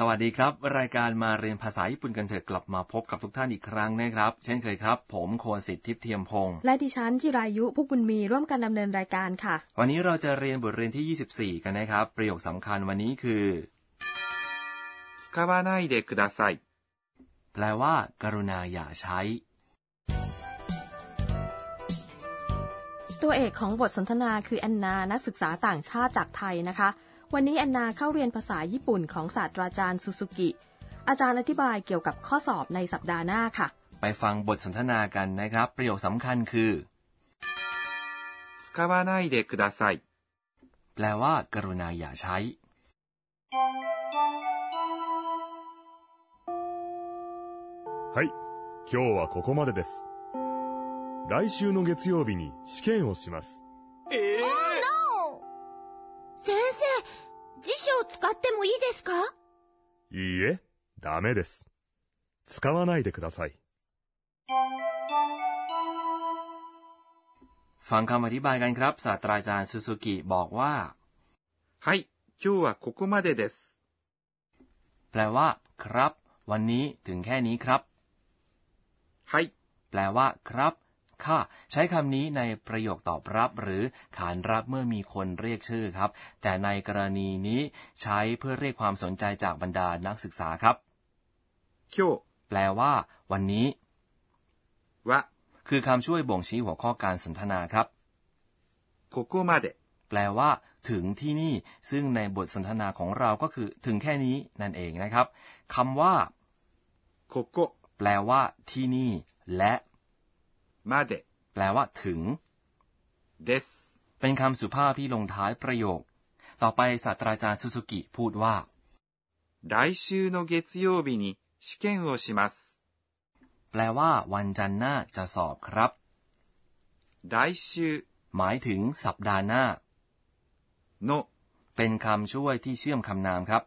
สวัสดีครับ รายการมาเรียนภาษาญี่ปุ่นกันเถิดกลับมาพบกับทุกท่านอีกครั้งนะครับ เช่นเคยครับ ผมโคสิทธิ์ทิพย์เทียมพงศ์และดิฉันจิรายุพุกบุญมีร่วมกันดำเนินรายการค่ะ วันนี้เราจะเรียนบทเรียนที่ 24 กันนะครับ ประโยคสำคัญวันนี้คือ使わないでくださいแปลว่าการุณาอย่าใช้ ตัวเอกของบทสนทนาคือแอนนานักศึกษาต่างชาติจากไทยนะคะ วันนี้แอนนาเข้าเรียนภาษาญี่ปุ่นของศาสตราจารย์ซูซูกิ อาจารย์อธิบายเกี่ยวกับข้อสอบในสัปดาห์หน้าค่ะ ไปฟังบทสนทนากันนะครับ ประโยคสำคัญคือ 使わないでください。 แปลว่า กรุณาอย่าใช้ はい、今日はここまでです。来週の月曜日に試験をします。 いいえ、ダメです。使わないでください。 ฟังคำอธิบายกันครับ ศาสตราจารย์ซูซูกิบอกว่า はい、今日はここまでです。 แปลว่า ครับ วันนี้ถึงแค่นี้ครับ はい、 แปลว่า ครับ ค่ะ ใช้คำนี้ในประโยคตอบรับหรือขานรับเมื่อมีคนเรียกชื่อครับ แต่ในกรณีนี้ใช้เพื่อเรียกความสนใจจากบรรดานักศึกษาครับคีวแปลว่า วันนี้วะคือคำช่วยบ่งชี้หัวข้อการสนทนาครับโคโกแปลว่า ถึงที่นี่ ซึ่งในบทสนทนาของเราก็คือถึงแค่นี้นั่นเองนะครับคำว่าโคแปลว่า ที่นี่ และ まで แปลว่า ถึง です。 เป็นคำสุภาพที่ลงท้ายประโยค ต่อไปศาสตราจารย์ซูซูกิพูดว่า 来週の月曜日に試験をします。 แปลว่า วันจันทร์หน้าจะสอบครับ 来週 หมายถึงสัปดาห์หน้า の เป็นคำช่วยที่เชื่อมคำนามครับ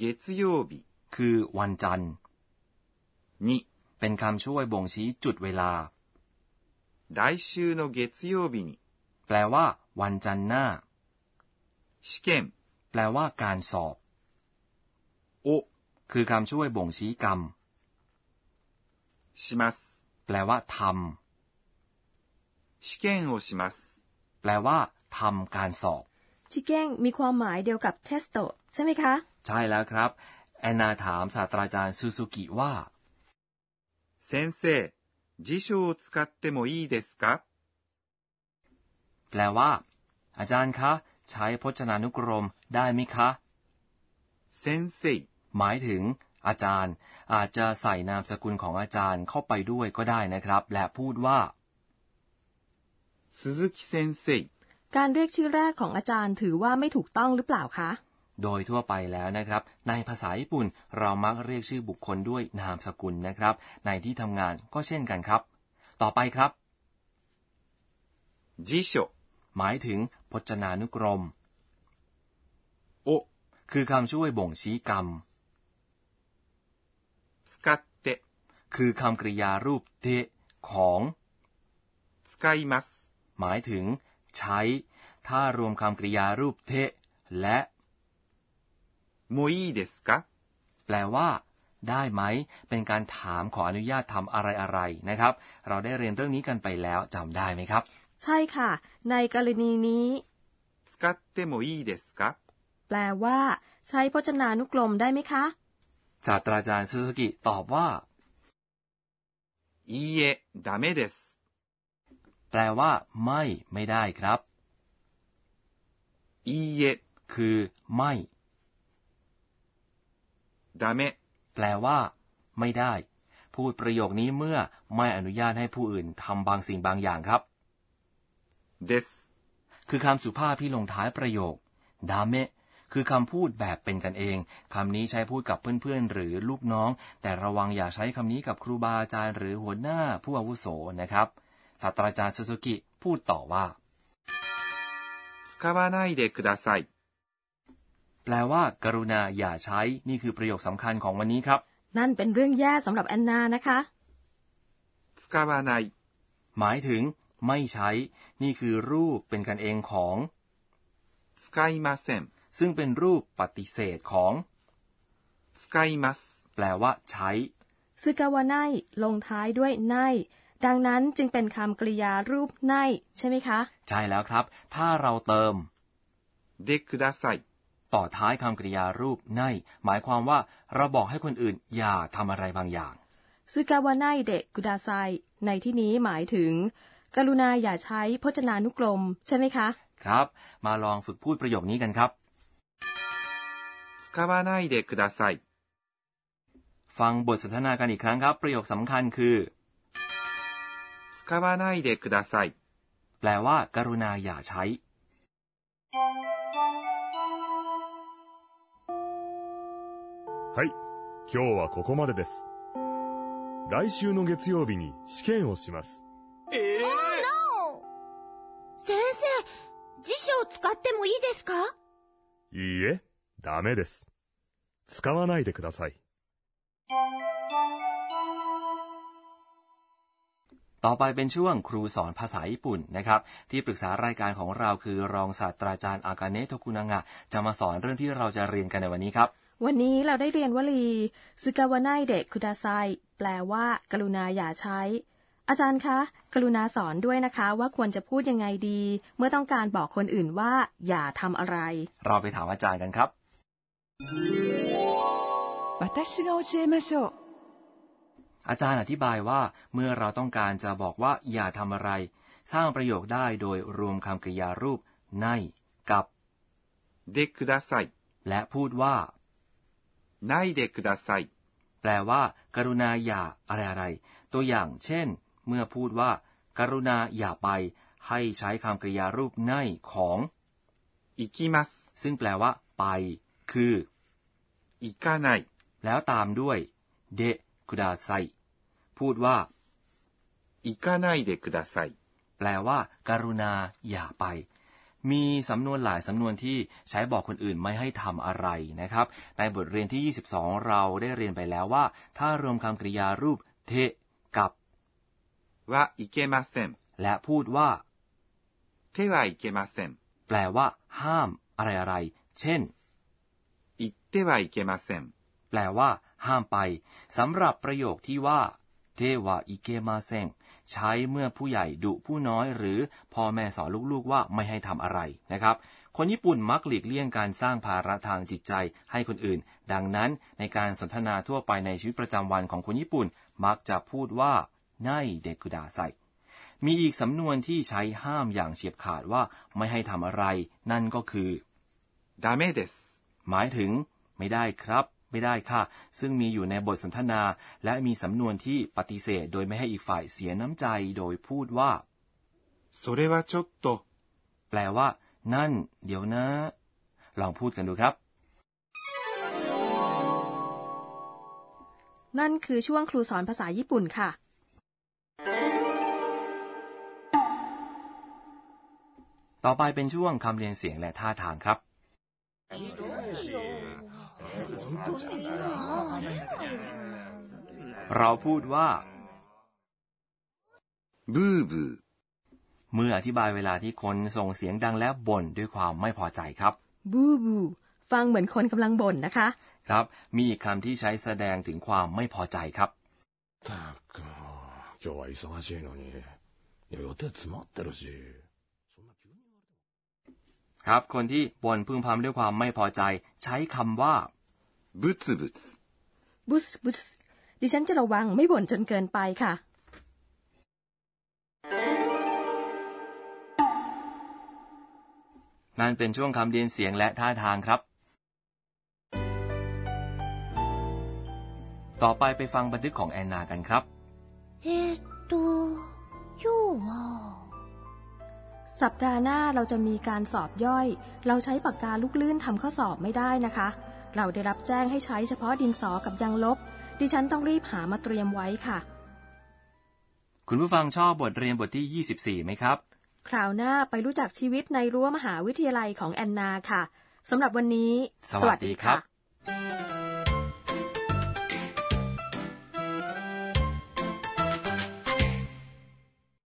月曜日 คือวันจันทร์ に เป็นคำช่วยบ่งชี้จุดเวลา 来週の月曜日に แปลว่า วันจันทร์หน้า 試験 แปลว่า การสอบ を คือคำช่วยบ่งชี้กรรม します。 แปลว่าท 試験をします。 ำแปลว่าทำการสอบ ชิเก้งมีความหมายเดียวกับเทสโตใช่ไหมคะ ใช่แล้วครับ แอนนาถามศาสตราจารย์ซูซูกิว่า 先生、辞書を使ってもいいですか แปลว่า อาจารย์คะ ใช้พจนานุกรมได้ไหมคะ 先生、 หมายถึง อาจารย์ อาจจะใส่นามสกุลของอาจารย์เข้าไปด้วยก็ได้นะครับ และพูดว่า 鈴木先生、 การเรียกชื่อแรกของอาจารย์ถือว่าไม่ถูกต้องหรือเปล่าคะ โดยทั่วไปแล้วนะครับ ในภาษาญี่ปุ่นเรามักเรียกชื่อบุคคลด้วยนามสกุลนะครับ ในที่ทำงานก็เช่นกันครับ ต่อไปครับจิโชหมายถึงพจนานุกรม โอ คือคำช่วยบ่งชี้กรรมสกัดเตคือคำกริยารูปเตของสกายมัสหมายถึง ใช้ ถ้ารวมคำกริยารูปเทและ もういいですか แปลว่า ได้ไหม เป็นการถามขออนุญาตทำอะไรอะไรๆนะครับ เราได้เรียนเรื่องนี้กันไปแล้วจำได้ไหมครับ ใช่ค่ะ ในกรณีนี้ 使ってもいいですか แปลว่า ใช้พจนานุกรมได้ไหมคะ ศาสตราจารย์ซูซูกิตอบว่า いいえ、ダメです。 แปลว่า ไม่ ไม่ได้ครับ いいえ、 คือ ไม่ ダメ、 แปลว่า ไม่ได้ พูดประโยคนี้เมื่อไม่อนุญาตให้ผู้อื่นทำบางสิ่งบางอย่างครับ です。 คือคำสุภาพที่ลงท้ายประโยค ดาเมะ คือคำพูดแบบเป็นกันเอง คำนี้ใช้พูดกับเพื่อนๆ หรือลูกน้อง แต่ระวังอย่าใช้คำนี้กับครูบาอาจารย์หรือหัวหน้าผู้อาวุโสนะครับ ศาสตราจารย์ซูซูกิพูดต่อว่า 使わないでください。 แปลว่า กรุณาอย่าใช้ นี่คือประโยคสำคัญของวันนี้ครับ นั่นเป็นเรื่องแย่สำหรับแอนนานะคะ 使わない、 หมายถึง ไม่ใช้ นี่คือรูปเป็นกันเองของ 使いません。 ซึ่งเป็นรูปปฏิเสธของ 使います แปลว่า ใช้ ซึกาวาไนลงท้ายด้วยไนดังนั้นจึงเป็นคำกริยารูปไนใช่ไหมคะ ใช่แล้วครับ ถ้าเราเติม でください ต่อท้ายคำกริยารูปใน หมายความว่าเราบอกให้คนอื่นอย่าทำอะไรบางอย่าง ซึกาวาไนเดะกุดาไซในที่นี้หมายถึง กรุณาอย่าใช้พจนานุกรม ใช่ไหมคะ ครับ มาลองฝึกพูดประโยคนี้กันครับ 使わないでください ฟังบทสนทนากันอีกครั้งครับ ประโยคสำคัญคือ 使わないでください แปลว่า กรุณาอย่าใช้ はい今日はここまでです来週の月曜日に試験をします先生、辞書を使ってもいいですかいいえダメです使わないでください ต่อไปเป็นช่วงครูสอนภาษาญี่ปุ่นนะครับ ที่ปรึกษารายการของเราคือรองศาสตราจารย์อากาเนะโทคุนางะจะมาสอนเรื่องที่เราจะเรียนกันในวันนี้ครับ วันนี้เราได้เรียนวลีซึกาวานายเดะคุดาไซแปลว่า กรุณาอย่าใช้ อาจารย์คะ กรุณาสอนด้วยนะคะ ว่าควรจะพูดยังไงดี เมื่อต้องการบอกคนอื่นว่า อย่าทำอะไร เราไปถามอาจารย์กันครับอาจารย์อธิบายว่าเมื่อเราต้องการจะบอกว่า อย่าทำอะไร สร้างประโยคได้โดยรวมคำกริยารูปในกับเดคุดาไซและพูดว่า ないでください แปลว่า กรุณาอย่าอะไรอะไร ตัวอย่างเช่น เมื่อพูดว่า กรุณาอย่าไป ให้ใช้คำกริยารูปในของ 行きます ซึ่งแปลว่า ไป คือ 行かない แล้วตามด้วย เดะคุดาไซพูดว่า 行かないでください แปลว่า การุณาอย่าไป มีสำนวนหลายสำนวนที่ใช้บอกคนอื่นไม่ให้ทำอะไรนะครับ ในบทเรียนที่ 22 เราได้เรียนไปแล้วว่า ถ้ารวมคำกริยารูปเทกับว่าอิเกมาเซและพูดว่าเทว่าอิเกมาเซแปลว่า ห้าม อะไรอะไร เช่นอิเตว่าอิเกมาเซแปลว่า ห้ามไปสำหรับประโยคที่ว่าเทว่าอิเกมาเซ ใช้เมื่อผู้ใหญ่ดุผู้น้อย หรือพ่อแม่สอนลูกๆว่าไม่ให้ทำอะไรนะครับ คนญี่ปุ่นมักหลีกเลี่ยงการสร้างภาระทางจิตใจให้คนอื่น ดังนั้นในการสนทนาทั่วไปในชีวิตประจำวันของคนญี่ปุ่น มักจะพูดว่าไนเดกุดาไซมีอีกสำนวนที่ใช้ห้ามอย่างเฉียบขาดว่าไม่ให้ทำอะไร นั่นก็คือดาเมเดสหมายถึง ไม่ได้ครับ ไม่ได้ค่ะ ซึ่งมีอยู่ในบทสนทนา และมีสำนวนที่ปฏิเสธ โดยไม่ให้อีกฝ่ายเสียน้ำใจ โดยพูดว่า それはちょっと แปลว่า นั่น เดี๋ยวนะ ลองพูดกันดูครับ นั่นคือช่วงครูสอนภาษาญี่ปุ่นค่ะ ต่อไปเป็นช่วงคำเรียนเสียงและท่าทางครับ เราพูดว่า ブーブー เมื่ออธิบายเวลาที่คนส่งเสียงดังและบ่นด้วยความไม่พอใจครับ บูบู ฟังเหมือนคนกำลังบ่นนะคะ ครับ มีอีกคำที่ใช้แสดงถึงความไม่พอใจครับ ったくもう今日は忙しいのにいや予定詰まってるしそんな急に言われても ครับ คนที่บ่นพึมพำด้วยความไม่พอใจ ใช้คำว่า บุสบุสบุสบุสดิฉันจะระวังไม่บ่นจนเกินไปค่ะ นั่นเป็นช่วงคำเรียนเสียงและท่าทางครับ ต่อไปไปฟังบันทึกของแอนนากันครับ เอโตยูวสัปดาห์หน้าเราจะมีการสอบย่อย เราใช้ปากกาลูกลื่นทำข้อสอบไม่ได้นะคะ เราได้รับแจ้งให้ใช้เฉพาะดินสอกับยางลบ ดิฉันต้องรีบหามาเตรียมไว้ค่ะ คุณผู้ฟังชอบบทเรียนบทที่ 24 ไหมครับ คราวหน้าไปรู้จักชีวิตในรั้วมหาวิทยาลัยของแอนนาค่ะสำหรับวันนี้ สวัสดีครับสวัสดีค่ะ